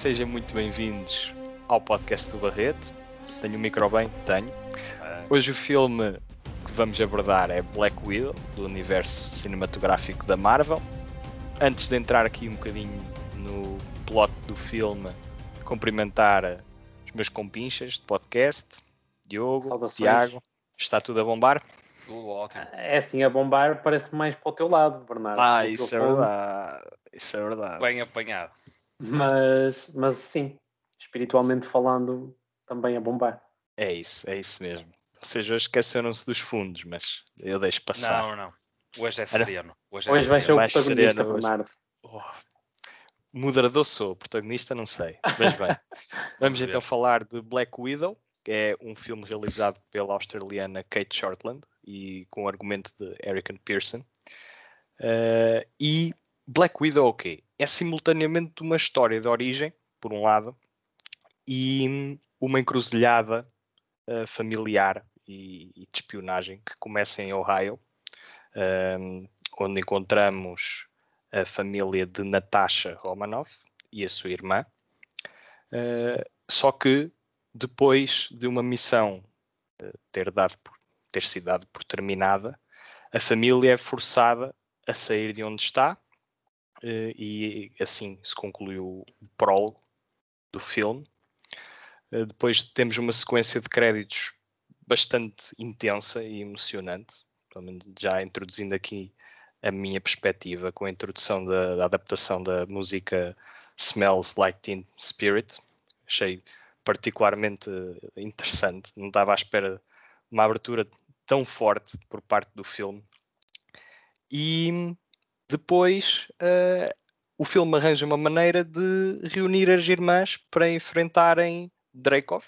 sejam muito bem-vindos ao podcast do Barreto. Tenho o micro bem? Tenho. Hoje o filme que vamos abordar é Black Widow, do universo cinematográfico da Marvel. Antes de entrar aqui um bocadinho no plot do filme, cumprimentar os meus compinchas de podcast, Diogo, Saudações. Tiago. Está tudo a bombar? Tudo ótimo. É assim, a bombar parece mais para o teu lado, Bernardo. Ah, isso é verdade. Isso é verdade. Bem apanhado. Mas, mas sim, espiritualmente falando, também a bombar. É isso, é isso mesmo. Ou seja, hoje esqueceram-se dos fundos, mas eu deixo passar. Não, não. Hoje é sereno. Hoje, é Hoje vai ser o mais protagonista. Bernardo. Oh, Moderador sou, protagonista não sei. Mas bem, vamos então falar de Black Widow, que é um filme realizado pela australiana Kate Shortland e com o argumento de Eric Pearson. Eh, e Black Widow, o quê? É simultaneamente uma história de origem, por um lado, e uma encruzilhada eh, familiar e, e de espionagem que começa em Ohio, ehm, onde encontramos a família de Natasha Romanoff e a sua irmã. Eh, só que depois de uma missão eh, ter, dado por- ter sido por terminada, a família é forçada a sair de onde está e assim se concluiu o prólogo do filme. Eh, depois temos uma sequência de créditos bastante intensa e emocionante, já introduzindo aqui a minha perspectiva com a introdução da, da adaptação da música Smells Like Teen Spirit. Achei particularmente eh, interessante, não estava à espera de uma abertura tão forte por parte do filme. E depois eh, o filme arranja uma maneira de reunir as irmãs para enfrentarem Dreykov,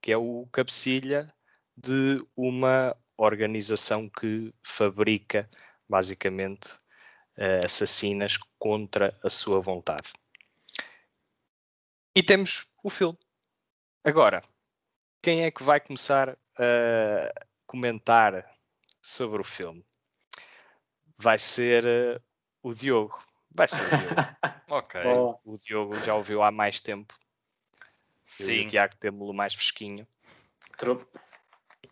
que é o cabecilha de uma organização que fabrica basicamente eh, assassinas contra a sua vontade. E temos o filme. Agora, quem é que vai começar a comentar sobre o filme? Vai ser eh, o Diogo. Vai ser o Diogo. Ok. Oh, o Diogo já ouviu há mais tempo. Eu e Sim, o Tiago temos-lo mais fresquinho. tru-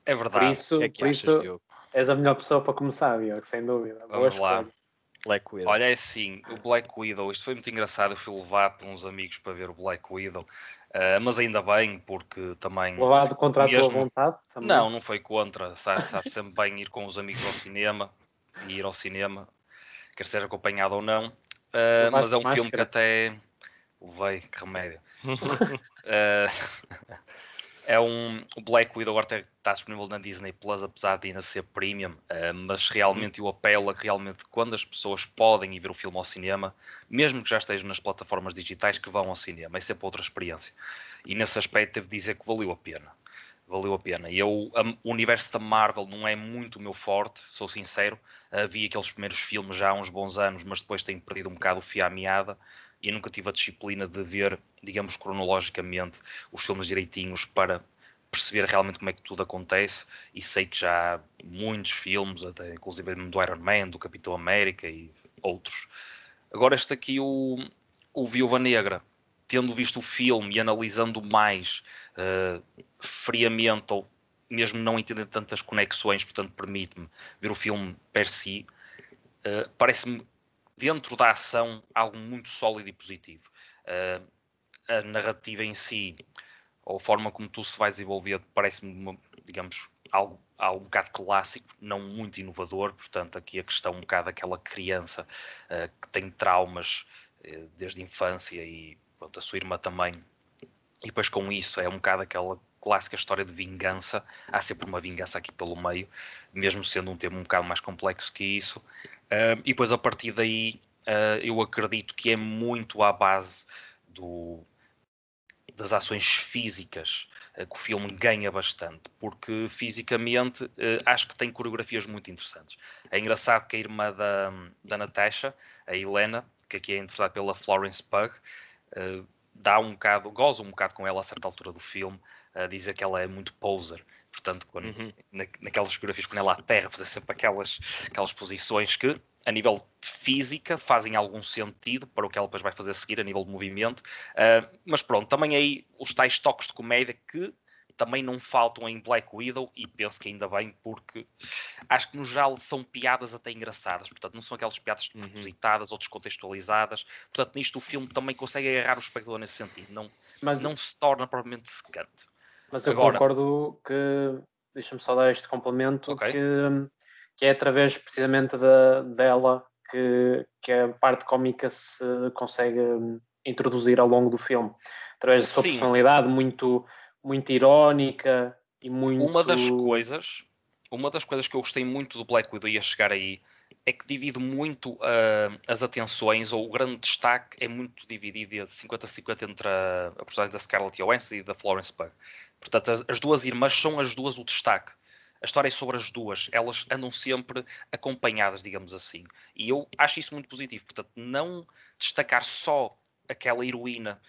é por verdade. isso, O que é que por achas, isso Diogo? és a melhor pessoa para começar, Diogo, sem dúvida. Boa Vamos lá. escolha. Black Widow. Olha, é assim, o Black Widow, isto foi muito engraçado. Eu fui levado por uns amigos para ver o Black Widow, ah, mas ainda bem, porque também. Levado contra a tua Mesmo- vontade também. Não, não foi contra. Sabe, sabe sempre bem ir com os amigos ao cinema e ir ao cinema, quer seja acompanhado ou não. Levaste mas é um filme que até levei, que remédio. Ah, é um. O Black Widow agora está disponível na Disney Plus, apesar de ainda ser premium, ah, mas realmente eu apelo a que realmente quando as pessoas podem ir ver o filme ao cinema, mesmo que já estejam nas plataformas digitais, que vão ao cinema, é sempre outra experiência. E nesse aspecto devo dizer que valeu a pena. Valeu a pena. E Eu, o universo da Marvel não é muito o meu forte, sou sincero. Vi aqueles primeiros filmes já há uns bons anos, mas depois tenho perdido um bocado o fio à meada e nunca tive a disciplina de ver, digamos, cronologicamente os filmes direitinhos para perceber realmente como é que tudo acontece e sei que já há muitos filmes, até inclusive do Iron Man, do Capitão América e outros. Agora este aqui, o, o Viúva Negra, tendo visto o filme e analisando mais eh, friamente ou mesmo não entendendo tantas conexões, portanto permite-me ver o filme per si, eh, parece-me dentro da ação algo muito sólido e positivo. Eh, a narrativa em si, ou a forma como tu se vai desenvolver, parece-me, digamos, algo, algo um bocado clássico, não muito inovador. Portanto, aqui a questão um bocado daquela criança que tem traumas desde a infância e pronto, a sua irmã também. E depois com isso é um bocado aquela clássica história de vingança. Há sempre uma vingança aqui pelo meio, mesmo sendo um tema um bocado mais complexo que isso. Uh, e depois a partir daí uh, eu acredito que é muito à base do, das ações físicas uh, que o filme ganha bastante, porque fisicamente uh, acho que tem coreografias muito interessantes. É engraçado que a irmã da, da Natasha, a Helena, que aqui é interpretada pela Florence Pugh, uh, dá um bocado, goza um bocado com ela a certa altura do filme, a dizer que ela é muito poser. Portanto, quando, Uhum. na, naquelas fotografias, quando ela aterra, fazer sempre aquelas, aquelas posições que a nível de física, fazem algum sentido para o que ela depois vai fazer a seguir, a nível de movimento. Uh, mas pronto, também aí os tais toques de comédia que também não faltam em Black Widow e penso que ainda bem porque acho que no geral são piadas até engraçadas, portanto não são aquelas piadas uhum. propositadas ou descontextualizadas, portanto nisto o filme também consegue agarrar o espectador nesse sentido, não, mas, não se torna propriamente secante. Mas eu Agora, concordo que, deixa-me só dar este complemento, okay. que, que é através precisamente da, dela que, que a parte cómica se consegue introduzir ao longo do filme, através da sua Sim. personalidade muito muito irónica e muito. Uma das coisas, uma das coisas que eu gostei muito do Black Widow ia chegar aí é que divide muito uh, as atenções, ou o grande destaque é muito dividido de 50-50 entre a, a personagem da Scarlett Johansson e da Florence Pugh. Portanto, as, as, duas irmãs são as duas o destaque. A história é sobre as duas, elas andam sempre acompanhadas, digamos assim. E eu acho isso muito positivo. Portanto, não destacar só aquela heroína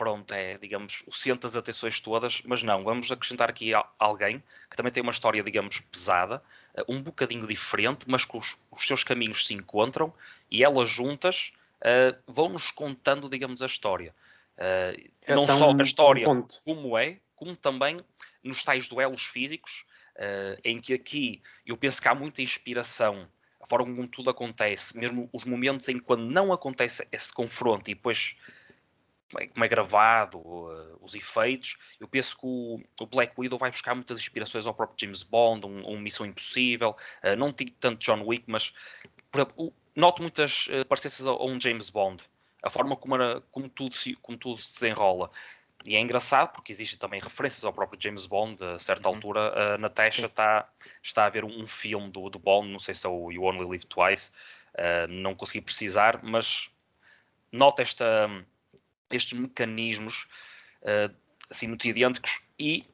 pronto, é, digamos, o centro das atenções todas, mas não, vamos acrescentar aqui alguém que também tem uma história, digamos, pesada, eh, um bocadinho diferente, mas que os, os seus caminhos se encontram e elas juntas uh, vão-nos contando, digamos, a história. Uh, não só a história um como é, como também nos tais duelos físicos, uh, em que aqui eu penso que há muita inspiração a forma como tudo acontece, mesmo os momentos em que quando não acontece esse confronto e depois como é gravado, uh, os efeitos. Eu penso que o, o, Black Widow vai buscar muitas inspirações ao próprio James Bond, um, um Missão Impossível, uh, não digo tanto John Wick, mas por exemplo, noto muitas uh, parecenças a, a, um James Bond, a forma como, era, como, tudo se, como tudo se desenrola. E é engraçado porque existem também referências ao próprio James Bond. A certa uhum. altura, a Natasha está, está a ver um, um, filme do, do Bond, não sei se é o You Only Live Twice, uh, não consegui precisar, mas nota esta estes mecanismos uh, assim multidiânticos e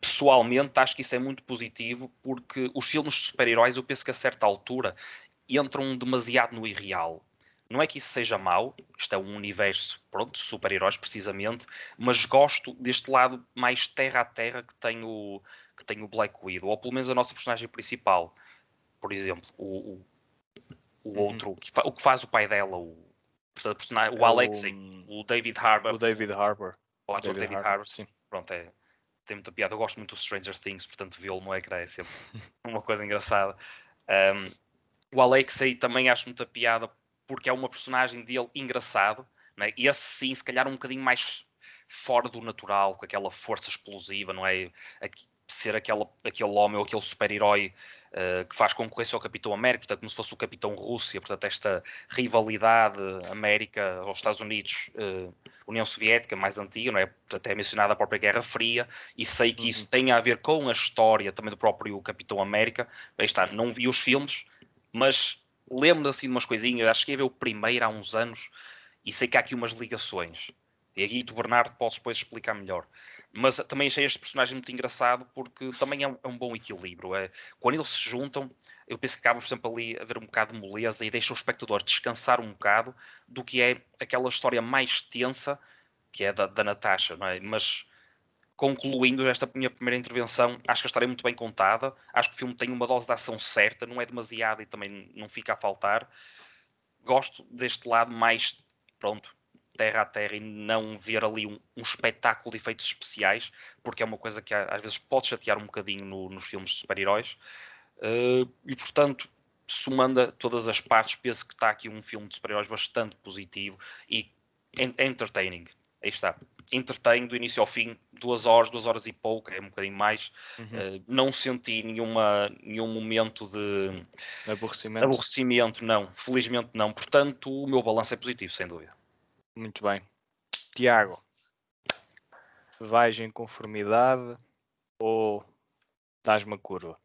pessoalmente acho que isso é muito positivo porque os filmes de super-heróis eu penso que a certa altura entram demasiado no irreal. Não é que isso seja mau, isto é um universo pronto, de super-heróis precisamente, mas gosto deste lado mais terra a terra que tem o, que tem o Black Widow, ou pelo menos a nossa personagem principal. Por exemplo, o, o, o uhum. outro, que o que faz o pai dela, o personagem, o é Alexei, o, o David Harbour. O David Harbour. O ator David, David Harbour, sim. Pronto, é, tem muita piada. Eu gosto muito do Stranger Things, portanto vê-lo no ecrã é sempre uma coisa engraçada. Um, o Alexei também acho muita piada porque é uma personagem dele engraçado, né? e esse sim, se calhar um bocadinho mais fora do natural, com aquela força explosiva, não é? Ser aquele, aquele homem ou aquele super-herói uh, que faz concorrência ao Capitão América, portanto, como se fosse o Capitão Rússia, portanto, esta rivalidade América aos Estados Unidos, uh, União Soviética mais antiga, não é? Portanto, é mencionada a própria Guerra Fria, e sei que isso uhum. tem a ver com a história também do próprio Capitão América. Aí está, não vi os filmes, mas lembro assim de umas coisinhas, acho que ia ver o primeiro há uns anos, e sei que há aqui umas ligações. E aqui tu, Bernardo, podes depois explicar melhor. Mas também achei este personagem muito engraçado porque também é um, é um bom equilíbrio. É, quando eles se juntam, eu penso que acaba, por exemplo, ali a haver um bocado de moleza e deixa o espectador descansar um bocado do que é aquela história mais tensa que é da, da Natasha, não é? Mas concluindo esta minha primeira intervenção, acho que a história é muito bem contada, acho que o filme tem uma dose de ação certa, não é demasiada e também não fica a faltar. Gosto deste lado mais, pronto, terra a terra e não ver ali um, um, espetáculo de efeitos especiais, porque é uma coisa que às vezes pode chatear um bocadinho no, nos filmes de super-heróis. Uh, e portanto, somando todas as partes, penso que está aqui um filme de super-heróis bastante positivo e entertaining. Aí está. Entretém do início ao fim, duas horas, duas horas e pouco, é um bocadinho mais. Uhum. Uh, não senti nenhuma, nenhum momento de aborrecimento. aborrecimento, não. Felizmente não. Portanto, o meu balanço é positivo, sem dúvida. Muito bem. Tiago, vais em conformidade ou dás uma curva?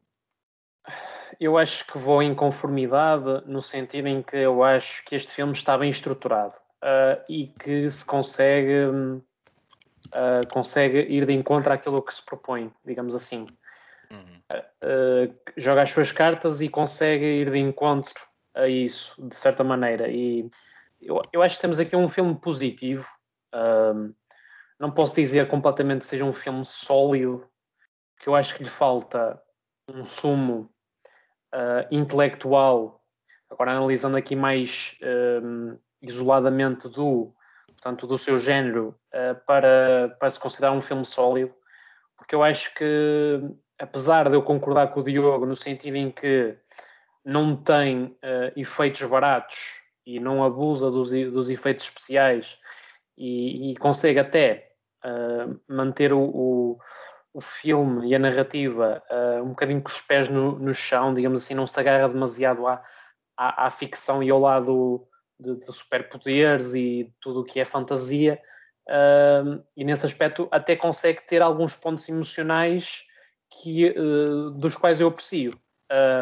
Eu acho que vou em conformidade no sentido em que eu acho que este filme está bem estruturado uh, e que se consegue, uh, consegue ir de encontro àquilo que se propõe, digamos assim. Uhum. Uh, joga as suas cartas e consegue ir de encontro a isso, de certa maneira. E eu, eu acho que temos aqui um filme positivo. Um, não posso dizer completamente que seja um filme sólido, que eu acho que lhe falta um sumo uh, intelectual Agora, analisando aqui mais um, isoladamente do, portanto, do seu género, uh, para, para se considerar um filme sólido, porque eu acho que, apesar de eu concordar com o Diogo no sentido em que não tem uh, efeitos baratos e não abusa dos, dos efeitos especiais e, e consegue até uh, manter o, o, o, filme e a narrativa uh, um bocadinho com os pés no, no, chão, digamos assim, não se agarra demasiado à, à, à ficção e ao lado de, de superpoderes e tudo o que é fantasia. Uh, e nesse aspecto até consegue ter alguns pontos emocionais que, uh, dos quais eu aprecio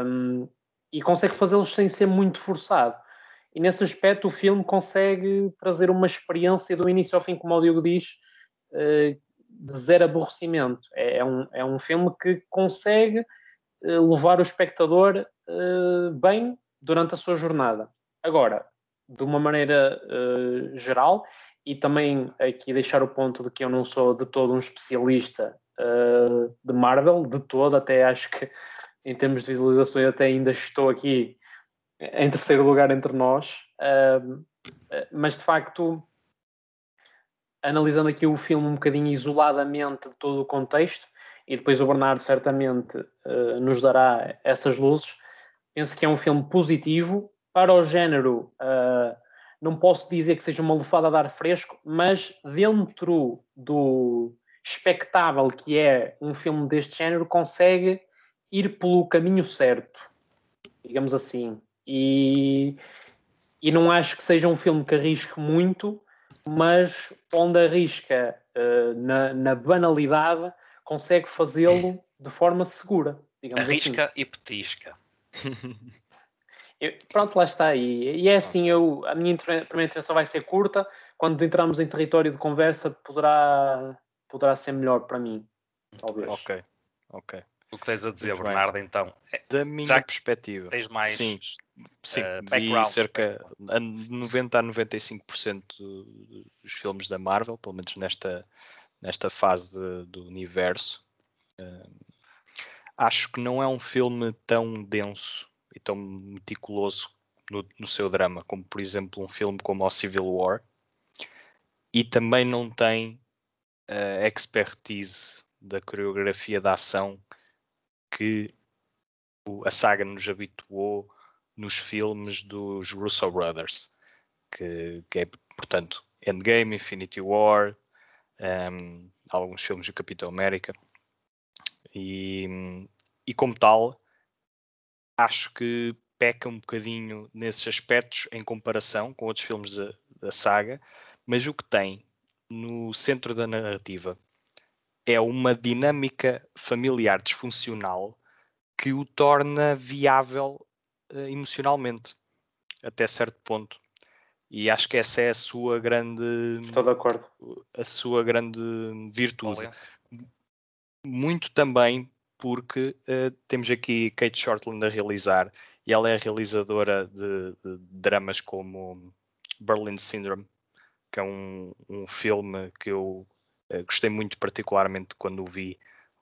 um, e consegue fazê-los sem ser muito forçado e nesse aspecto o filme consegue trazer uma experiência do início ao fim, como o Diogo diz, uh, de zero aborrecimento. É, é, um, é um filme que consegue uh, levar o espectador uh, bem durante a sua jornada. Agora, de uma maneira geral, e também aqui deixar o ponto de que eu não sou de todo um especialista de Marvel, de todo, até acho que em termos de visualizações até ainda estou aqui em terceiro lugar entre nós, uh, mas de facto, analisando aqui o filme um bocadinho isoladamente de todo o contexto, e depois o Bernardo certamente uh, nos dará essas luzes, penso que é um filme positivo para o género. Uh, não posso dizer que seja uma lufada de ar fresco, mas dentro do espectável que é um filme deste género, consegue ir pelo caminho certo, digamos assim. E, e não acho que seja um filme que arrisque muito, mas onde arrisca uh, na, na, banalidade, consegue fazê-lo de forma segura. Digamos assim. arrisca assim. e petisca. Eu, pronto, lá está. E, e é assim, eu, a minha primeira intervenção vai ser curta. Quando entrarmos em território de conversa, poderá, poderá ser melhor para mim. Talvez. Ok, ok. O que tens a dizer, Muito Bernardo, bem. então? É, da minha perspectiva. Tens mais sim, sim uh, vi cerca de 90 a 95% dos filmes da Marvel, pelo menos nesta, nesta fase do universo. Uh, acho que não é um filme tão denso e tão meticuloso no, no, seu drama, como por exemplo um filme como o Civil War, e também não tem a expertise da coreografia da ação que a saga nos habituou nos filmes dos Russo Brothers, que, que é, portanto, Endgame, Infinity War, um, alguns filmes do Capitão América. E, e como tal, acho que peca um bocadinho nesses aspectos em comparação com outros filmes da, da saga, mas o que tem no centro da narrativa é uma dinâmica familiar disfuncional que o torna viável uh, emocionalmente, até certo ponto. E acho que essa é a sua grande. Estou de acordo. A sua grande virtude. Muito também porque uh, temos aqui Kate Shortland a realizar e ela é realizadora de, de dramas como Berlin Syndrome, que é um, um filme que eu gostei muito, particularmente, quando o vi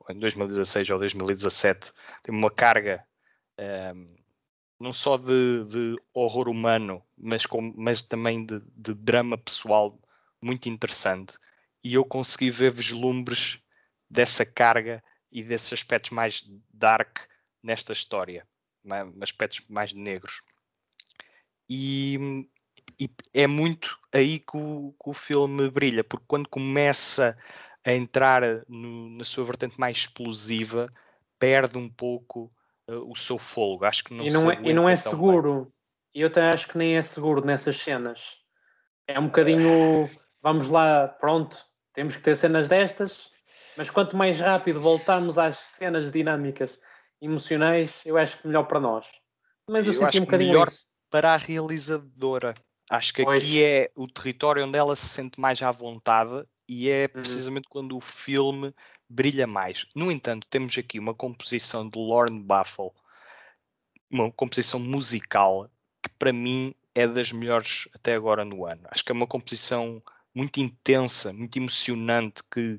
em 2016 ou 2017. Tem uma carga um, ehm, não só de, de, horror humano, mas, com, mas também de, de, drama pessoal muito interessante. E eu consegui ver vislumbres dessa carga e desses aspectos mais dark nesta história, aspectos mais negros. E e é muito aí que o, que o, filme brilha, porque quando começa a entrar no, na sua vertente mais explosiva, perde um pouco uh, o seu fogo. Acho que não e não é, e não é seguro. E eu até acho que nem é seguro nessas cenas. É um bocadinho, vamos lá, pronto, temos que ter cenas destas, mas quanto mais rápido voltarmos às cenas dinâmicas emocionais, eu acho que melhor para nós. Mas eu, eu senti um bocadinho melhor isso. para a realizadora Acho que pois. aqui é o território onde ela se sente mais à vontade e é uhum. precisamente uhum. quando o filme brilha mais. No entanto, temos aqui uma composição de Lorne Buffalo, uma composição musical que para mim é das melhores até agora no ano. Acho que é uma composição muito intensa, muito emocionante, que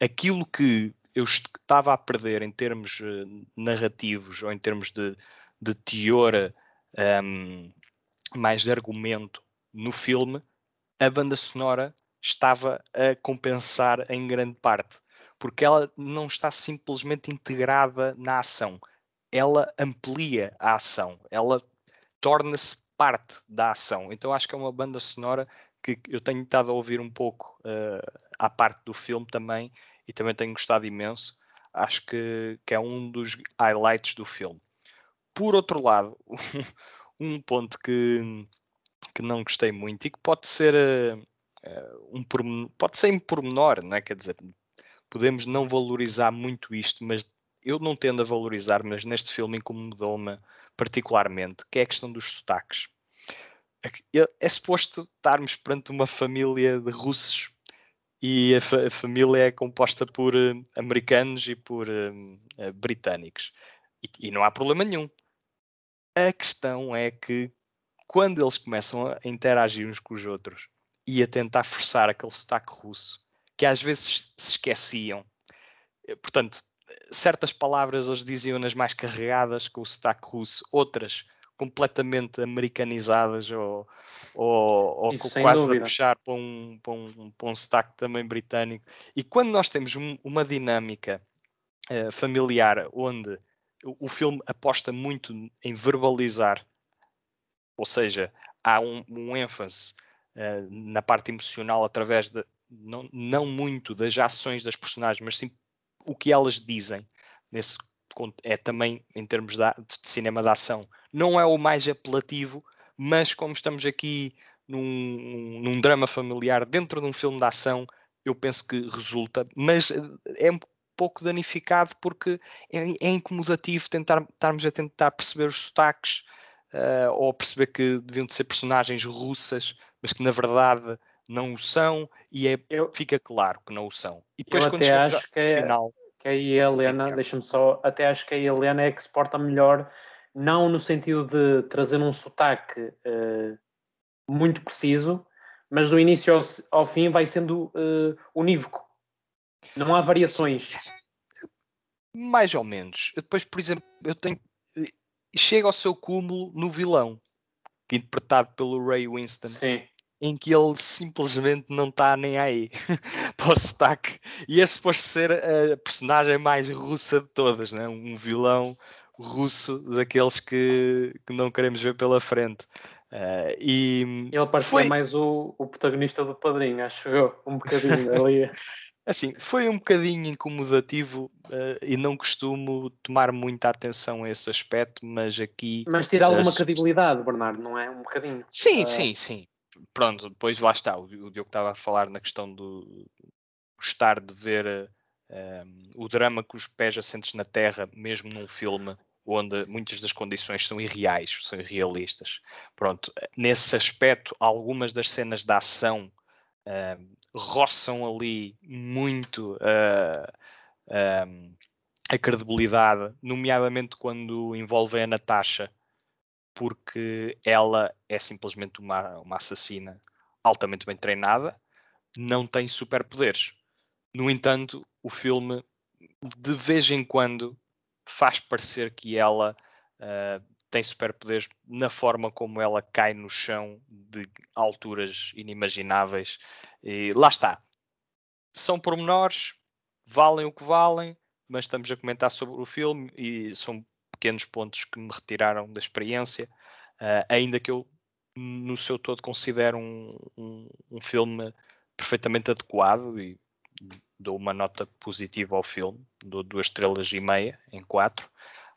aquilo que eu estava a perder em termos uh, narrativos ou em termos de, de teor um, mais de argumento no filme, a banda sonora estava a compensar em grande parte, porque ela não está simplesmente integrada na ação, ela amplia a ação, ela torna-se parte da ação. Então acho que é uma banda sonora que eu tenho estado a ouvir um pouco uh, à parte do filme também e também tenho gostado imenso. Acho que, que é um dos highlights do filme. Por outro lado, um ponto que, que não gostei muito e que pode ser uh, um pode ser em pormenor, não é? Quer dizer, podemos não valorizar muito isto, mas eu não tendo a valorizar, mas neste filme incomodou-me particularmente, que é a questão dos sotaques. É, é suposto estarmos perante uma família de russos e a, fa a família é composta por uh, americanos e por uh, britânicos. E, e não há problema nenhum. A questão é que quando eles começam a interagir uns com os outros e a tentar forçar aquele sotaque russo, que às vezes se esqueciam, eh, portanto, certas palavras eles diziam-nas mais carregadas com o sotaque russo, outras completamente americanizadas ou, ou, ou quase dúvida. a puxar para um, para, um, para um sotaque também britânico. E quando nós temos um, uma dinâmica uh, familiar onde o, filme aposta muito em verbalizar, ou seja, há um, um ênfase uh, na parte emocional através de não, não muito das ações das personagens, mas sim o que elas dizem. Nesse é também em termos de, de cinema de ação. Não é o mais apelativo mas como estamos aqui num, num, drama familiar dentro de um filme de ação eu penso que resulta mas eh, é um pouco danificado porque é, é incomodativo tentar, estarmos a tentar perceber os sotaques uh, ou perceber que deviam de ser personagens russas mas que na verdade não o são e é, eu, fica claro que não o são. E depois quando até acho que, é, final, que a Helena, deixa-me só, até acho que a Helena é que se porta melhor, não no sentido de trazer um sotaque uh, muito preciso, mas do início ao, ao fim vai sendo uh, unívoco. Não há variações. Mais ou menos. Eu depois, por exemplo, eu tenho. Chega ao seu cúmulo no vilão, interpretado pelo Ray Winston. Sim em que ele simplesmente não está nem aí para o sotaque. E é suposto ser a personagem mais russa de todas, né? um vilão russo daqueles que, que não queremos ver pela frente. Uh, e ele parecia foi... mais o, o protagonista do padrinho, acho eu, um bocadinho ali. Assim, foi um bocadinho incomodativo uh, e não costumo tomar muita atenção a esse aspecto, mas aqui. Mas tira alguma credibilidade, Bernardo, não é? Um bocadinho. Sim, uh... sim, sim pronto, depois lá está, o, o Diogo estava a falar na questão do gostar de ver o drama com os pés assentes na terra, mesmo num filme onde muitas das condições são irreais, são irrealistas. Pronto, nesse aspecto, algumas das cenas de ação uh, roçam ali muito uh, a credibilidade, nomeadamente quando envolvem a Natasha porque ela é simplesmente uma, uma assassina altamente bem treinada, não tem superpoderes. No entanto, o filme de vez em quando faz parecer que ela uh, tem superpoderes na forma como ela cai no chão de alturas inimagináveis. E lá está. São pormenores, valem o que valem, mas estamos a comentar sobre o filme e são pequenos pontos que me retiraram da experiência, uh, ainda que eu, no seu todo, considero um, um, um, filme perfeitamente adequado e dou uma nota positiva ao filme, dou duas estrelas e meia em quatro.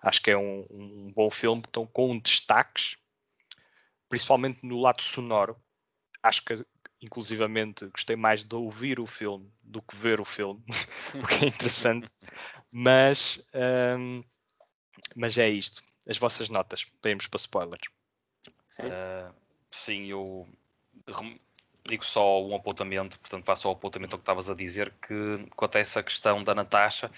Acho que é um, um bom filme, então, com destaques, principalmente no lado sonoro. Acho que inclusivamente gostei mais de ouvir o filme do que ver o filme, o que é interessante. Mas um, mas é isto. As vossas notas. Vamos para spoilers. Sim, uh, sim eu digo só um apontamento, portanto faço só o apontamento ao que estavas a dizer, que quanto a essa questão da Natasha,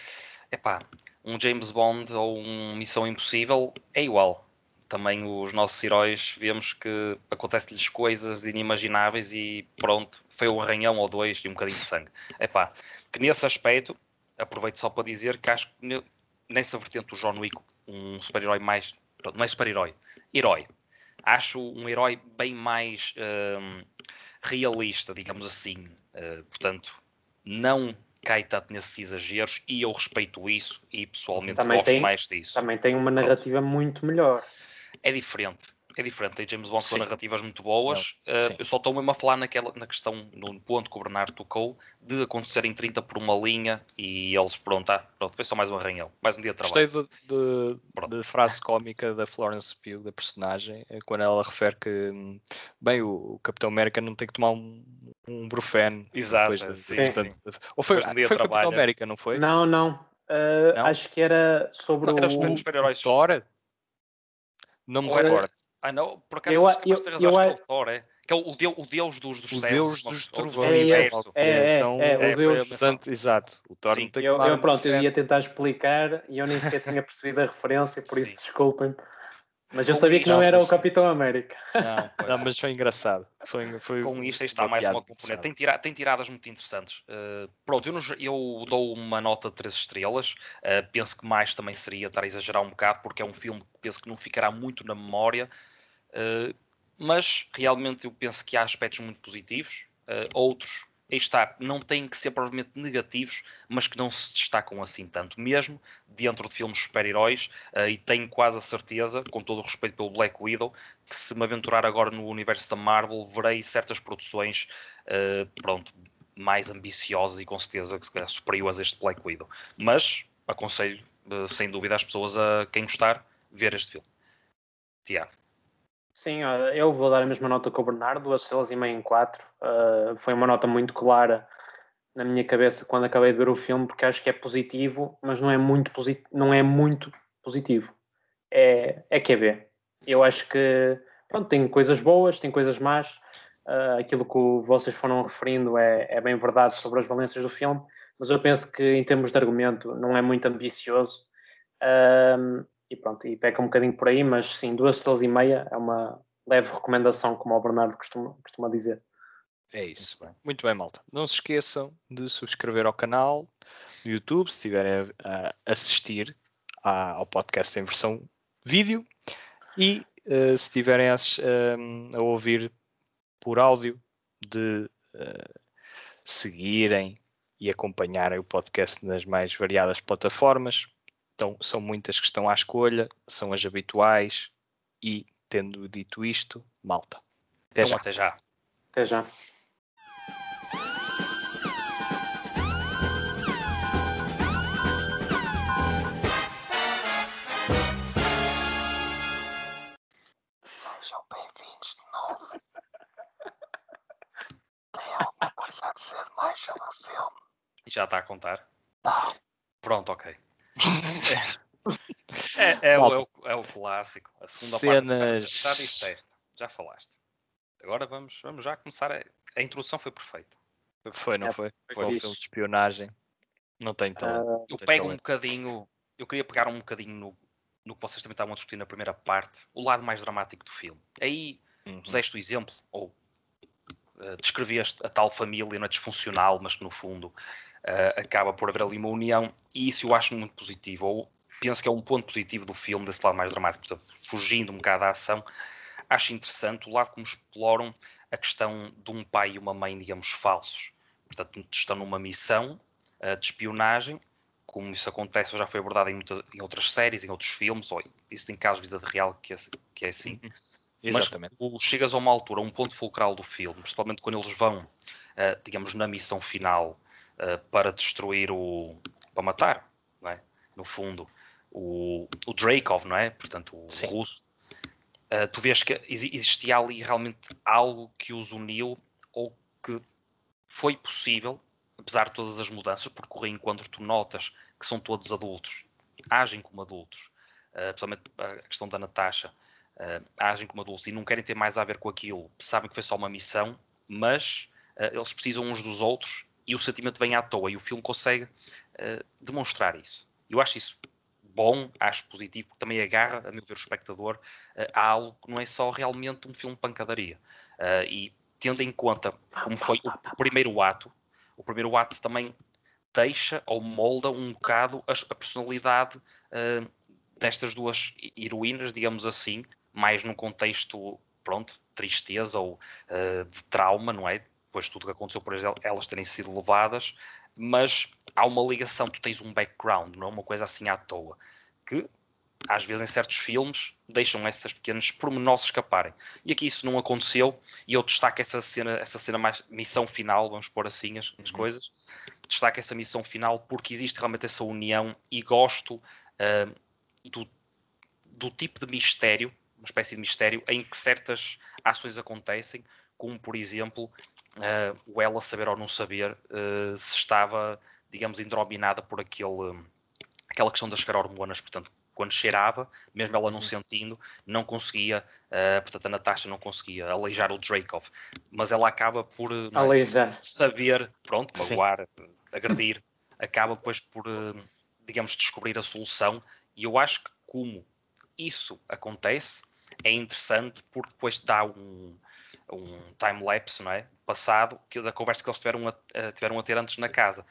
epá, um James Bond ou um Missão Impossível é igual. Também os nossos heróis vemos que acontecem-lhes coisas inimagináveis e pronto, foi um arranhão ou dois e um bocadinho de sangue. Epá, que nesse aspecto, aproveito só para dizer que acho que nessa vertente do John Wick, um super-herói mais. Não é super-herói, herói. acho um herói bem mais um, realista, digamos assim. Uh, portanto, não cai tanto nesses exageros e eu respeito isso e pessoalmente também gosto tem, mais disso. Também tem uma narrativa Pronto. muito melhor. É diferente é diferente. Tem James Bond com narrativas muito boas. Não, uh, eu só estou mesmo a falar naquela, na questão, no ponto que o Bernardo tocou, de acontecerem 30 por uma linha e eles, pronto, ah, pronto foi só mais um arranhão, mais um dia de trabalho. Gostei da frase cómica da Florence Pugh, da personagem, eh, quando ela refere que, hum, bem, o, Capitão América não tem que tomar um, um brufen. Exato, de, sim, portanto, sim. Ou foi, um foi o Capitão América, não foi? Não, não. Uh, não? Acho que era sobre não, o... Era os super-heróis. Thor? Não me recordo. Ah, não, por acaso eu, acho que eu, ter razão, eu, acho que é o Thor, é? Que é o, deus, o deus dos, dos o céus. Deus dos trovões. É, é, é, então, é, é, o Deus. Bastante, exato. O Thor Sim, não tem eu, eu, pronto, eu ia tentar explicar e eu nem sequer tinha percebido a referência, por isso desculpem. Mas eu sabia que não era o Capitão América. Não, não, mas foi engraçado. Foi, foi Com isto está mais uma componente. Tem, tira, tem, tiradas muito interessantes. Uh, pronto, eu, eu, dou uma nota de 3 estrelas. Uh, penso que mais também seria estar a exagerar um bocado, porque é um filme que penso que não ficará muito na memória. Uh, mas realmente eu penso que há aspectos muito positivos, uh, outros aí está, não têm que ser provavelmente negativos, mas que não se destacam assim tanto, mesmo dentro de filmes super-heróis, uh, e tenho quase a certeza, com todo o respeito pelo Black Widow, que se me aventurar agora no universo da Marvel, verei certas produções, pronto, mais ambiciosas e com certeza que se calhar superiores a este Black Widow. Mas aconselho, sem dúvida, às pessoas a quem gostar, ver este filme. Tiago. Sim, eu vou dar a mesma nota que o Bernardo, duas estrelas e meio em quatro. Uh, foi uma nota muito clara na minha cabeça quando acabei de ver o filme, porque acho que é positivo, mas não é muito, posit não é muito positivo. É, é que é ver. Eu acho que pronto, tem coisas boas, tem coisas más. Uh, aquilo que vocês foram referindo é, é bem verdade sobre as valências do filme, mas eu penso que em termos de argumento não é muito ambicioso. Uh, e pronto, e peca um bocadinho por aí, mas sim, duas estrelas e meia é uma leve recomendação, como o Bernardo costuma, costuma dizer. É isso. Muito bem. Muito bem, malta. Não se esqueçam de subscrever ao canal no YouTube, se estiverem a assistir ao podcast em versão vídeo e uh, se estiverem a, uh, a, ouvir por áudio, de uh, seguirem e acompanharem o podcast nas mais variadas plataformas. Então, são muitas que estão à escolha, são as habituais e, tendo dito isto, malta. Até então, já. Até já. Até já. Sejam bem-vindos de novo. Tem alguma coisa a dizer mais sobre o filme? Já está a contar? Não. Pronto, ok. É, é, o, é, o, é, o, clássico. A segunda Cenas... parte já, já disseste, já falaste. Agora vamos, vamos já começar. A, a introdução foi perfeita. Foi, não é, foi? Foi, foi um filme de espionagem. Não tem tão. Uh, eu pego um bocadinho. Eu queria pegar um bocadinho no, no que vocês também estavam a discutir na primeira parte, o lado mais dramático do filme. Aí uhum. tu deste o exemplo, ou uh, descreveste a tal família não é disfuncional, mas que no fundo uh, acaba por haver ali uma união, e isso eu acho muito positivo. Ou penso que é um ponto positivo do filme, desse lado mais dramático, portanto, fugindo um bocado da ação, acho interessante o lado como exploram a questão de um pai e uma mãe, digamos, falsos. Portanto, estão numa missão uh, de espionagem, como isso acontece, já foi abordado em, muita, em, outras séries, em outros filmes, ou isso tem casos de vida real que é, que é assim. Uhum. Exatamente. Mas chegas a uma altura, a um ponto fulcral do filme, principalmente quando eles vão, uh, digamos, na missão final uh, para destruir o. para matar, não é? no fundo, o, o não é? Portanto, o Sim. russo. Uh, tu vês que existia ali realmente algo que os uniu ou que foi possível, apesar de todas as mudanças, porque o reencontro tu notas que são todos adultos, agem como adultos, uh, principalmente a questão da Natasha, uh, agem como adultos e não querem ter mais a ver com aquilo, sabem que foi só uma missão, mas uh, eles precisam uns dos outros e o sentimento vem à toa e o filme consegue demonstrar isso. Eu acho isso bom, acho positivo, porque também agarra, a meu ver, o espectador uh, a algo que não é só realmente um filme de pancadaria. Uh, e tendo em conta como foi o, primeiro ato, o primeiro ato também deixa ou molda um bocado a, a personalidade uh, destas duas heroínas, digamos assim, mais num contexto, pronto, tristeza ou uh, de trauma, não é? Depois de tudo que aconteceu por elas terem sido levadas, mas há uma ligação, tu tens um background, não é uma coisa assim à toa, que às vezes em certos filmes deixam essas pequenas pormenores escaparem. E aqui isso não aconteceu, e eu destaco essa cena, essa cena mais missão final, vamos pôr assim as, as uhum. coisas. Destaco essa missão final porque existe realmente essa união e gosto uh, do, do tipo de mistério, uma espécie de mistério, em que certas ações acontecem, como por exemplo uh, o ela saber ou não saber uh, se estava, digamos, indrominada por aquele, aquela questão das feromonas, portanto, quando cheirava, mesmo ela não uhum. sentindo, não conseguia, uh, portanto a Natasha não conseguia aleijar o Dracov, mas ela acaba por uh, saber, pronto, magoar, Sim. agredir, acaba depois por, digamos, descobrir a solução e eu acho que como isso acontece, é interessante porque depois dá um, um time-lapse, não é? Passado, que, da conversa que eles tiveram a, tiveram a ter antes na casa.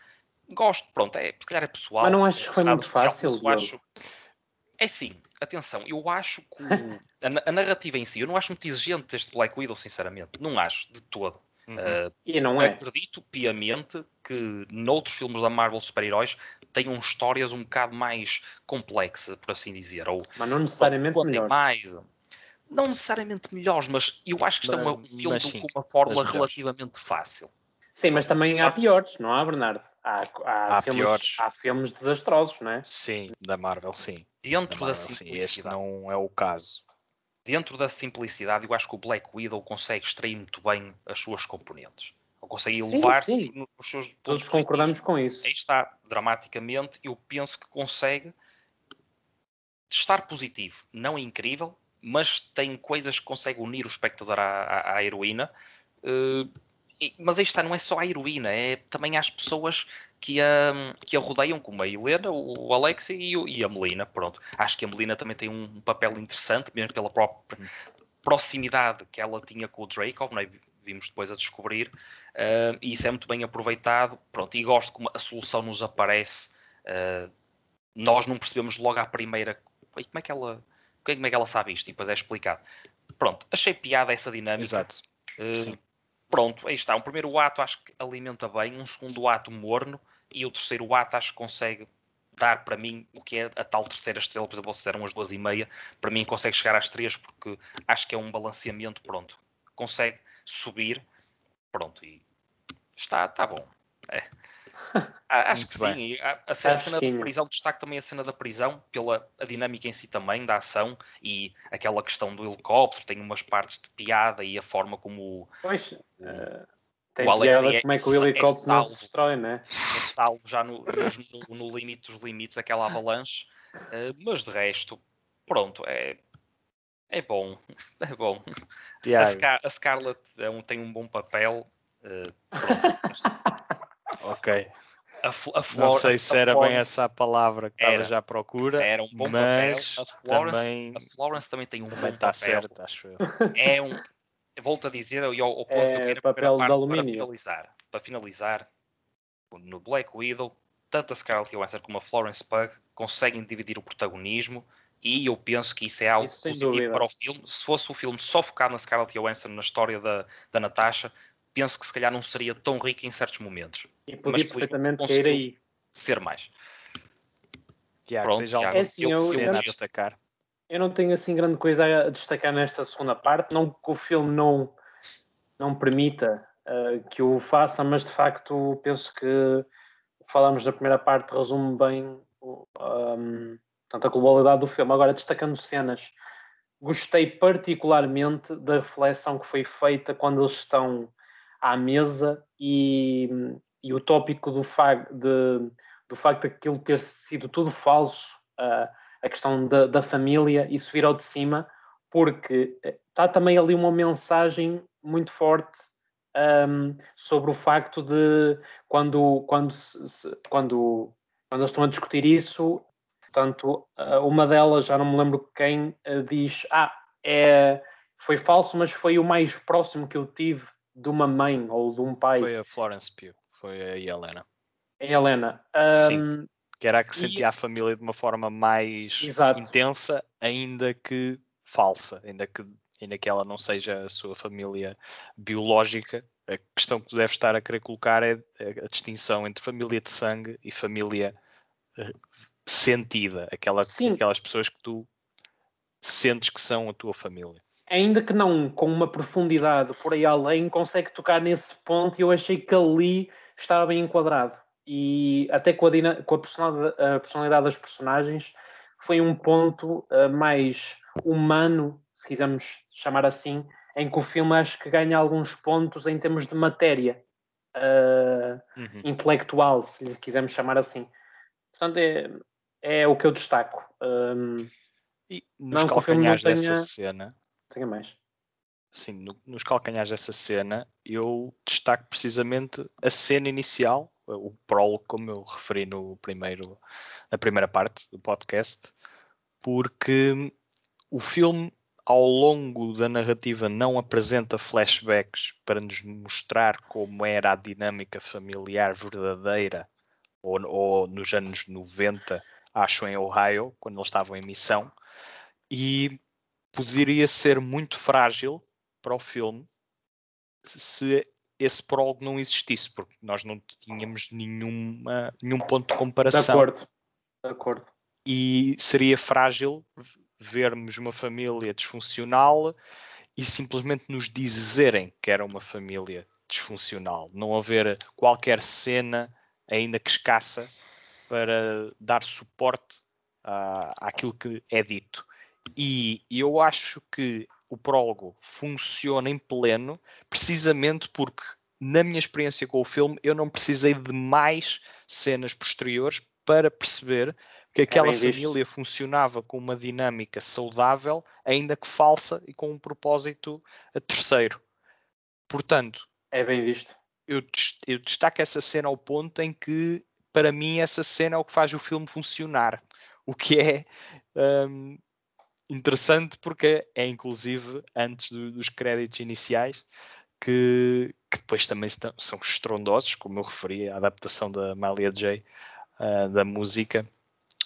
Gosto, pronto, é, se calhar é pessoal. Mas não acho que foi muito fácil. Eu acho, é sim, atenção, eu acho que a, a, narrativa em si, eu não acho muito exigente deste Black Widow, sinceramente. Não acho, de todo. Uhum. Uh, e não é. Acredito piamente que noutros filmes da Marvel super-heróis tenham histórias um bocado mais complexas, por assim dizer. Ou, mas não necessariamente melhores. Mais, não necessariamente melhores, mas eu acho que isto é um filme com uma fórmula relativamente fácil. Sim, mas também há piores, não há, Bernardo? Há, há, há filmes, há filmes desastrosos, não é? Sim, da Marvel, sim. Dentro da, Marvel, da simplicidade. Sim, este não é o caso. Dentro da simplicidade, eu acho que o Black Widow consegue extrair muito bem as suas componentes. Ele consegue elevar sim. os seus Todos concordamos com isso. Aí está, dramaticamente, eu penso que consegue estar positivo. Não é incrível, mas tem coisas que consegue unir o espectador à, à, à heroína. Uh, mas aí está, não é só a heroína, é também as pessoas que a, que a rodeiam, como a Helena, o Alex e, e, a Melina. Pronto, acho que a Melina também tem um papel interessante, mesmo pela própria proximidade que ela tinha com o Dracov, é? vimos depois a descobrir, uh, e isso é muito bem aproveitado. Pronto, e gosto como a solução nos aparece. Uh, nós não percebemos logo à primeira como é que ela como é que ela sabe isto, e depois é explicado. Pronto, achei piada essa dinâmica. Exato. Uh, pronto, aí está. Um primeiro ato acho que alimenta bem, um segundo ato morno e o terceiro ato acho que consegue dar para mim o que é a tal terceira estrela, por exemplo, se deram as duas e meia, para mim consegue chegar às três porque acho que é um balanceamento, pronto, consegue subir, pronto, e está, está bom. É. Acho que sim. A, a cena, a cena da prisão, destaque também a cena da prisão, pela a dinâmica em si também, da ação e aquela questão do helicóptero, tem umas partes de piada e a forma como pois, uh, tem o Alex piada é, como é que o helicóptero é salvo, não se destrói, né? É salvo já no, no, no, limite dos limites, aquela avalanche, uh, mas de resto, pronto, é, é bom, é bom. A, Scar a, Scarlett é um, tem um bom papel. Uh, pronto, ok a, a Flor, Não sei se era Florence, bem essa a palavra que estava já à procura. Era um bom mas papel. A Florence também, a Florence também tem um bom está papel. certo, acho eu. É um, volto a dizer, e ao, ao ponto é, que eu quero papel parte, de alumínio. para finalizar. Para finalizar, no Black Widow, tanto a Scarlett Johansson como a Florence Pugh conseguem dividir o protagonismo e eu penso que isso é algo isso positivo para o filme. Se fosse o filme só focado na Scarlett Johansson, na história da, da Natasha, penso que se calhar não seria tão rico em certos momentos. E podia perfeitamente cair aí. Ser mais. Tiago, Pronto, Tiago, é assim, eu, eu, eu, destacar. eu não tenho assim grande coisa a destacar nesta segunda parte, não que o filme não, não permita uh, que o faça, mas de facto penso que o que falamos da primeira parte resume bem um, tanto a globalidade do filme. Agora, destacando cenas, gostei particularmente da reflexão que foi feita quando eles estão à mesa e, e o tópico do, fa de, do facto de aquilo ter sido tudo falso, uh, a questão da, da família, isso virou de cima, porque está também ali uma mensagem muito forte um, sobre o facto de quando, quando, se, quando, quando eles estão a discutir isso, portanto, uma delas, já não me lembro quem, diz: Ah, é, foi falso, mas foi o mais próximo que eu tive de uma mãe ou de um pai. Foi a Florence Pugh, foi a Helena. A Helena. Um, Sim, que era a que sentia e... a família de uma forma mais Exato. intensa, ainda que falsa, ainda que, ainda que ela não seja a sua família biológica. A questão que tu deves estar a querer colocar é a, distinção entre família de sangue e família eh, sentida, aquela, Sim. aquelas pessoas que tu sentes que são a tua família. Ainda que não com uma profundidade por aí além, consegue tocar nesse ponto e eu achei que ali estava bem enquadrado. E até com a, com a personalidade, a personalidade das personagens foi um ponto uh, mais humano, se quisermos chamar assim, em que o filme acho que ganha alguns pontos em termos de matéria uh, Uhum. intelectual, se lhe quisermos chamar assim. Portanto, é, é o que eu destaco. Um, E nos não calcanhares dessa tenha- cena, mais. sim, no- nos calcanhares dessa cena, eu destaco precisamente a cena inicial, o prólogo, como eu referi no primeiro, na primeira parte do podcast, porque o filme, ao longo da narrativa, não apresenta flashbacks para nos mostrar como era a dinâmica familiar verdadeira, ou, ou nos anos 90, acho em Ohio, quando eles estavam em missão, e poderia ser muito frágil para o filme se esse prólogo não existisse, porque nós não tínhamos nenhuma, nenhum ponto de De comparação acordo. De acordo. e seria frágil vermos uma família disfuncional e simplesmente nos dizerem que era uma família disfuncional, não haver qualquer cena, ainda que escassa, para dar suporte à, àquilo que é dito. E eu acho que o prólogo funciona em pleno, precisamente porque, na minha experiência com o filme, eu não precisei de mais cenas posteriores para perceber que aquela visto. família funcionava com uma dinâmica saudável, ainda que falsa e com um propósito a terceiro. Portanto, É bem visto. eu, eu destaco essa cena ao ponto em que, para mim, essa cena é o que faz o filme funcionar. O que é hum, interessante porque é, inclusive, antes do- dos créditos iniciais, que, que depois também estão- são estrondosos, como eu referi, a adaptação da Malia J. ah, da música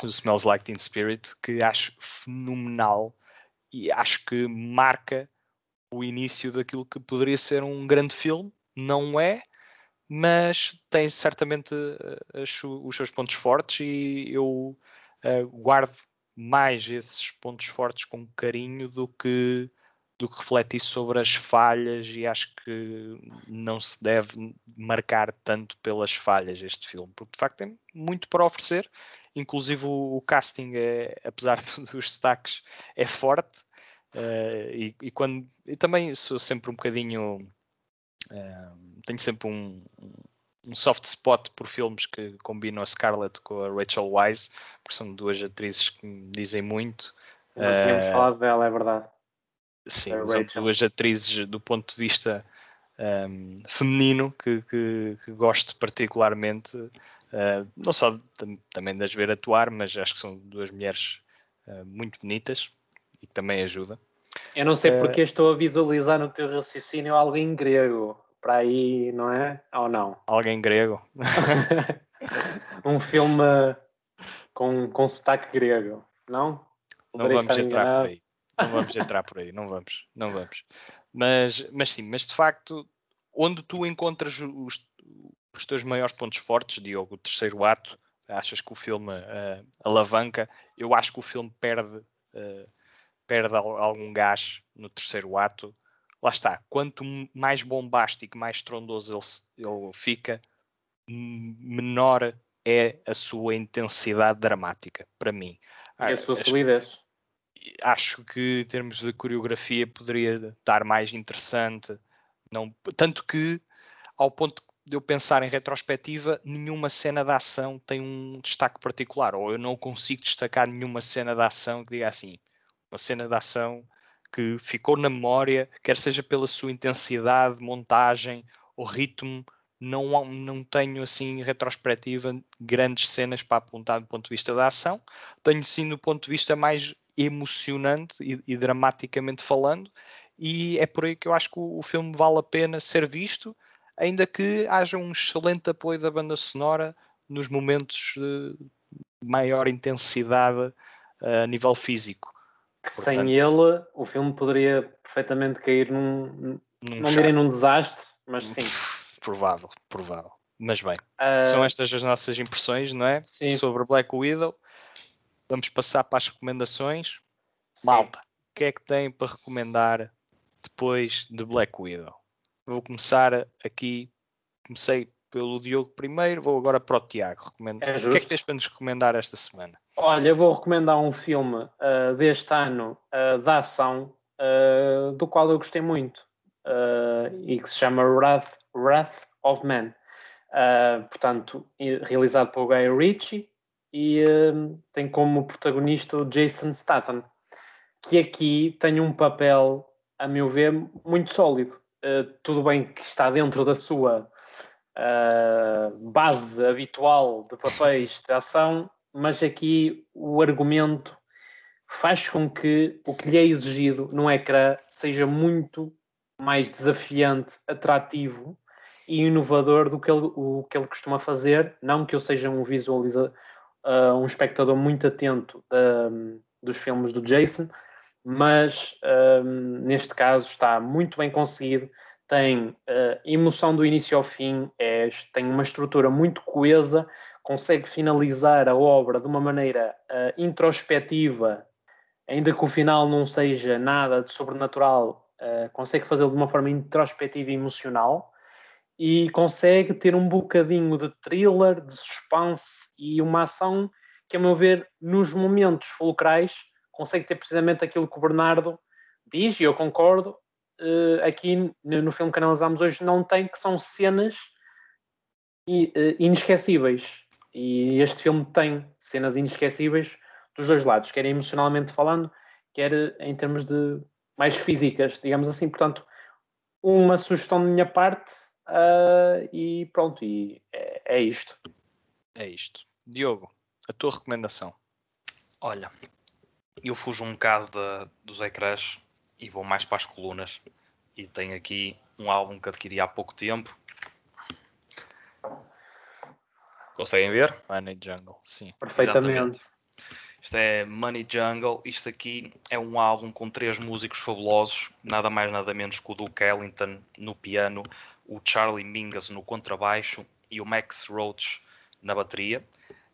do Smells Like Teen Spirit, que acho fenomenal e acho que marca o início daquilo que poderia ser um grande filme. Não é, mas tem certamente su- os seus pontos fortes e eu eh, guardo mais esses pontos fortes com carinho do que do que refletir sobre as falhas e acho que não se deve marcar tanto pelas falhas este filme, porque de facto tem muito para oferecer, inclusive o, o casting é, apesar dos destaques, é forte. Eh, e, e quando e também sou sempre um bocadinho eh, tenho sempre um, um soft spot por filmes que combinam a Scarlett com a Rachel Wise, porque são duas atrizes que me dizem muito. Não tínhamos Eh, falado dela, é verdade. Sim, são duas atrizes do ponto de vista um, feminino que, que- que gosto particularmente, uh, não só tam- também das ver atuar, mas acho que são duas mulheres uh, muito bonitas e que também ajuda. Eu não sei porque estou a visualizar no teu raciocínio algo em grego. Para aí, não é? Ou não? Alguém grego? um filme com, com sotaque grego, não? Não vamos entrar enganado. por aí. Não vamos entrar por aí, não vamos, não vamos. Mas, mas sim, mas de facto, onde tu encontras os, os teus maiores pontos fortes, Diogo, o terceiro ato, achas que o filme eh, alavanca? Eu acho que o filme perde, eh, perde al- algum gás no terceiro ato. Lá está, quanto mais bombástico, mais estrondoso ele, ele fica, menor é a sua intensidade dramática, para mim. E a sua As- solidez. acho que em termos de coreografia poderia estar mais interessante. Não, tanto que, ao ponto de eu pensar em retrospectiva, nenhuma cena de ação tem um destaque particular. Ou eu não consigo destacar nenhuma cena de ação que diga assim, uma cena de ação que ficou na memória, quer seja pela sua intensidade, montagem ou ritmo, não, não tenho assim retrospectiva grandes cenas para apontar do ponto de vista da ação. Tenho sim do ponto de vista mais emocionante e, e dramaticamente falando, e é por aí que eu acho que o, o filme vale a pena ser visto, ainda que haja um excelente apoio da banda sonora nos momentos de maior intensidade eh, a nível físico. Que Portanto- sem ele o filme poderia perfeitamente cair num. Num Não direi num desastre, mas sim. Provável, provável. Mas bem, Ah, são estas as nossas impressões, não é? sim. Sobre Black Widow. Vamos passar para as recomendações. sim. Malta, o que é que tem para recomendar depois de Black Widow? Vou começar aqui. Comecei pelo Diogo primeiro, vou agora para o Tiago. Recomendo. É o que é que tens para nos recomendar esta semana? Olha, eu vou recomendar um filme ah, deste ano ah, da ação, ah, do qual eu gostei muito, e que se chama Wrath, Wrath of Man. Portanto, realizado pelo Guy Ritchie e tem como protagonista o Jason Statham, que aqui tem um papel, a meu ver, muito sólido. Tudo bem que está dentro da sua base habitual de papéis de ação, mas aqui o argumento faz com que o que lhe é exigido no ecrã seja muito mais desafiante, atrativo e inovador do que ele, o que ele costuma fazer. Não que eu seja um visualiza, ah, um espectador muito atento dos filmes do Jason, mas neste caso está muito bem conseguido. Tem ah, emoção do início ao fim, é, tem uma estrutura muito coesa, consegue finalizar a obra de uma maneira ah, introspectiva, ainda que o final não seja nada de sobrenatural, ah, consegue fazê-lo de uma forma introspectiva e emocional e consegue ter um bocadinho de thriller, de suspense e uma ação que, a meu ver, nos momentos fulcrais, consegue ter precisamente aquilo que o Bernardo diz, e eu concordo, eh, aqui no no filme que analisámos hoje não tem, que são cenas inesquecíveis. E este filme tem cenas inesquecíveis dos dois lados, quer emocionalmente falando, quer em termos de mais físicas, digamos assim. Portanto, uma sugestão de minha parte ah, e pronto, e é, é isto. É isto. Diogo, a tua recomendação. Olha, eu fujo um bocado da- dos ecrãs e vou mais para as colunas. E tenho aqui um álbum que adquiri há pouco tempo. Conseguem ver? Money Jungle, sim. Perfeitamente. Isto é Money Jungle. Isto aqui é um álbum com três músicos fabulosos, nada mais nada menos que o Duke Ellington no piano, o Charlie Mingus no contrabaixo e o Max Roach na bateria.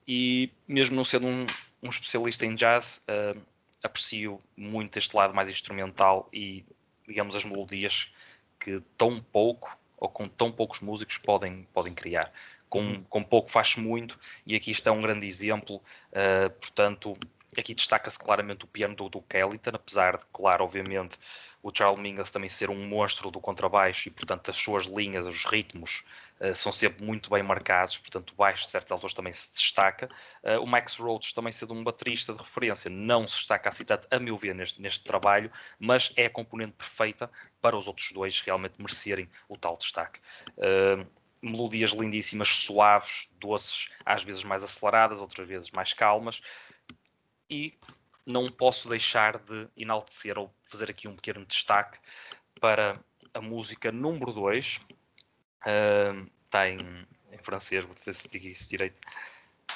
E mesmo não sendo um, um especialista em jazz, eh, aprecio muito este lado mais instrumental e, digamos, as melodias que tão pouco ou com tão poucos músicos podem, podem criar. Com, com pouco faz muito e aqui está um grande exemplo. Uh, portanto, aqui destaca-se claramente o piano do Duke Ellington, apesar de, claro, obviamente, o Charles Mingus também ser um monstro do contrabaixo e, portanto, as suas linhas, os ritmos uh, são sempre muito bem marcados, portanto, o baixo de certos autores também se destaca. Uh, o Max Roach também sendo um baterista de referência, não se destaca assim tanto, a meu ver, neste, neste trabalho, mas é a componente perfeita para os outros dois realmente merecerem o tal destaque. Uh, melodias lindíssimas, suaves, doces, às vezes mais aceleradas, outras vezes mais calmas. E não posso deixar de enaltecer ou fazer aqui um pequeno destaque para a música número 2. Uh, está em, em francês, vou ver se digo isso direito.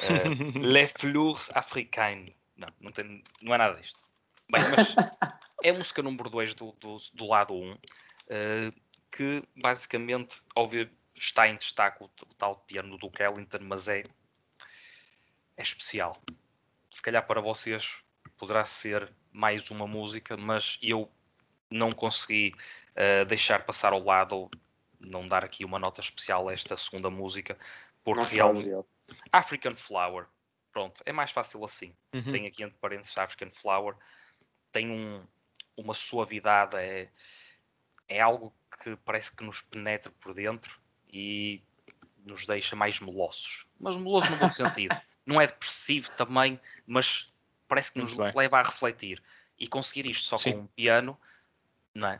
Uh, Les Fleurs Africaines. Não, não, tem, não é nada disto. Bem, mas é a música número 2 do, do, do lado 1, um, uh, que basicamente, ao ver está em destaque o, o tal piano do Duke Ellington, mas é, é especial. Se calhar para vocês poderá ser mais uma música, mas eu não consegui uh, deixar passar ao lado ou não dar aqui uma nota especial a esta segunda música, porque realmente African Flower, pronto, é mais fácil assim. Uhum. Tem aqui entre parênteses African Flower, tem um, uma suavidade, é, é algo que parece que nos penetra por dentro e nos deixa mais molossos. Mas moloso no bom sentido. Não é depressivo também, mas parece que nos leva a refletir. E conseguir isto só Sim. com um piano, não é?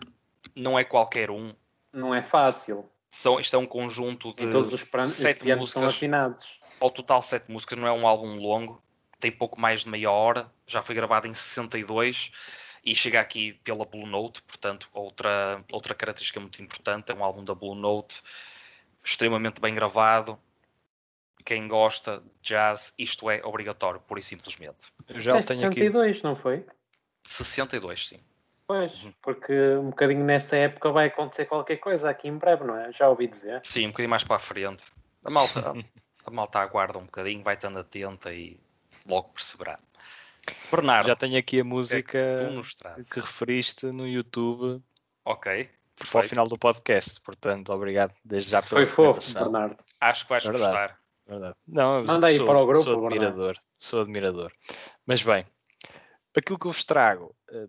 Não é qualquer um. Não é fácil. São, isto é um conjunto de todos os, sete pianos são músicas. afinados. Ao total, sete músicas. Não é um álbum longo. Tem pouco mais de meia hora. Já foi gravado em 62 e chega aqui pela Blue Note, portanto, outra, outra característica muito importante. É um álbum da Blue Note extremamente bem gravado. Quem gosta de jazz, isto é obrigatório, pura e simplesmente. Eu já tenho aqui. 62, não foi? 62, sim. Pois, Uhum. porque um bocadinho nessa época vai acontecer qualquer coisa aqui em breve, não é? Já ouvi dizer. Sim, um bocadinho mais para a frente. A malta, a malta aguarda um bocadinho, vai estando atenta e logo perceberá. Bernardo, Já tenho aqui a que é que música que referiste no YouTube Ok, para o perfeito. final do podcast. Portanto, obrigado desde já Isso pela foi fofo. Bernardo. Acho que vais Verdade. gostar. Verdade. Não, Manda aí sou, para o grupo, sou Bernardo. admirador. Sou admirador. Mas bem, aquilo que eu vos trago eh,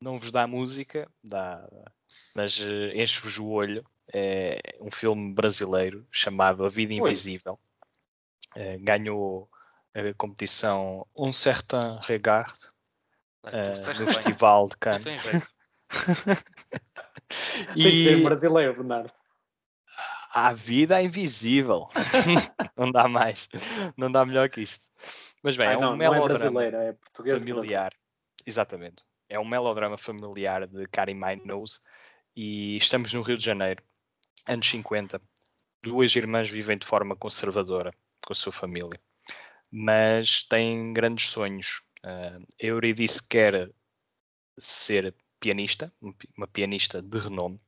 não vos dá música, dá, mas eh, enche-vos o olho. É um filme brasileiro chamado A Vida. Invisível. Eh, ganhou a competição Um Certain Regard disseste no. Festival de Cannes. Tem que ser E brasileiro, Bernardo. a vida é invisível. não dá mais. Não dá melhor que isto. Mas bem, Ai, é um não, não é melodrama. é português. familiar. Exatamente. É um melodrama familiar de Karen Knows e estamos no Rio de Janeiro, anos 50. Duas irmãs vivem de forma conservadora com a sua família, mas têm grandes sonhos. Uh, quer ser pianista, um pi- uma pianista de renome,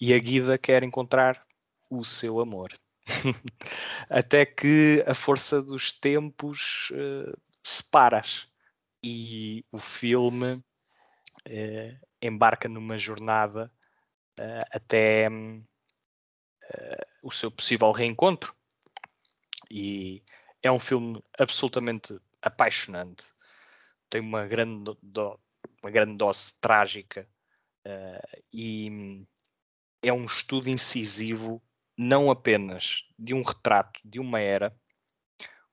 e a Guida quer encontrar o seu amor. Até que a força dos tempos uh, separa-as e o filme eh, embarca numa jornada eh, até eh, o seu possível reencontro. E é um filme absolutamente apaixonante. Tem uma grande, uma grande dose trágica eh, e é um estudo incisivo não apenas de um retrato de uma era,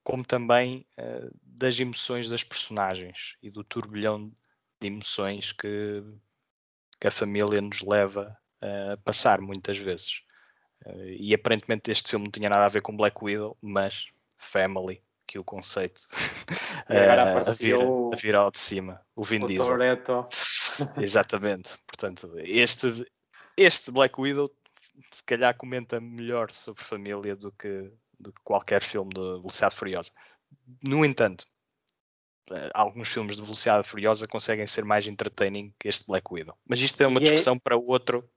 como também eh, das emoções das personagens e do turbilhão de emoções que, que a família nos leva a passar muitas vezes. Eh, e aparentemente este filme não tinha nada a ver com Black Widow, mas Family, que o conceito eh, a, vir, a vir ao de cima, o Vin O Diesel. Toretto. Exatamente. Portanto, este, este Black Widow se calhar comenta melhor sobre família do que, do que qualquer filme de Velocidade Furiosa. No entanto, eh, alguns filmes de Velocidade Furiosa conseguem ser mais entertaining que este Black Widow. Mas isto é uma E é- discussão para outro.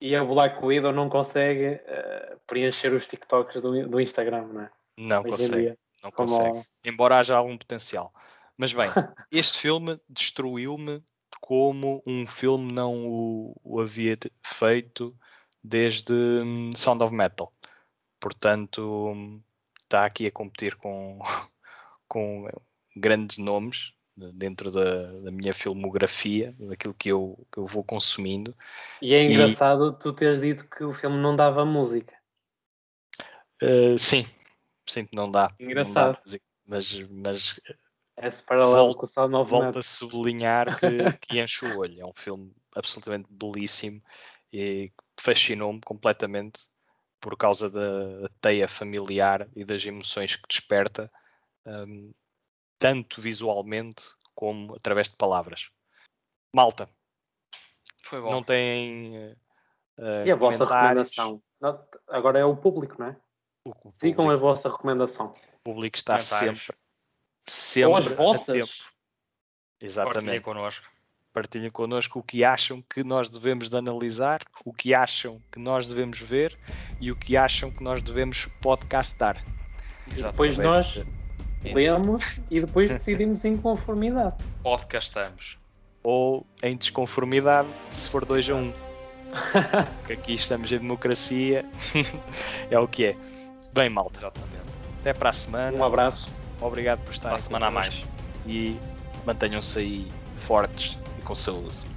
E a Black Widow não consegue eh, preencher os TikToks do, do Instagram, não é? Não Hoje consegue. Não Como consegue. Embora haja algum potencial. Mas bem, este filme destruiu-me como um filme não o, o havia feito desde hum, Sound of Metal. Portanto, hum, está aqui a competir com, com grandes nomes de- dentro da, da minha filmografia, daquilo que eu, que eu vou consumindo. E é E- engraçado tu teres dito que o filme não dava música. Uh, sim, sim, não dá. não dá Engraçado. mas, mas Esse paralelo Volta- com o Sound of volto a sublinhar que, que enche o olho. É um filme absolutamente belíssimo e fascinou-me completamente por causa da teia familiar e das emoções que desperta, hum, tanto visualmente como através de palavras. Malta, Foi bom. não têm. eh, eh, E a vossa recomendação? Agora é o público, não é? O, o Digam público, a vossa recomendação. o público está Comentários. sempre, sempre Ou as vossas. tempo. Partilhem Exatamente. connosco. partilhem connosco o que acham que nós devemos de analisar, o que acham que nós devemos ver e o que acham que nós devemos podcastar. E depois nós lemos e depois decidimos em conformidade. Podcastamos. Ou em desconformidade, se for 2 a 1. Um. Porque aqui estamos em democracia, é o que é. Bem, malta, Exatamente. até para a semana. Um abraço. Obrigado por estarem Para a semana a mais. E mantenham-se aí fortes e com saúde.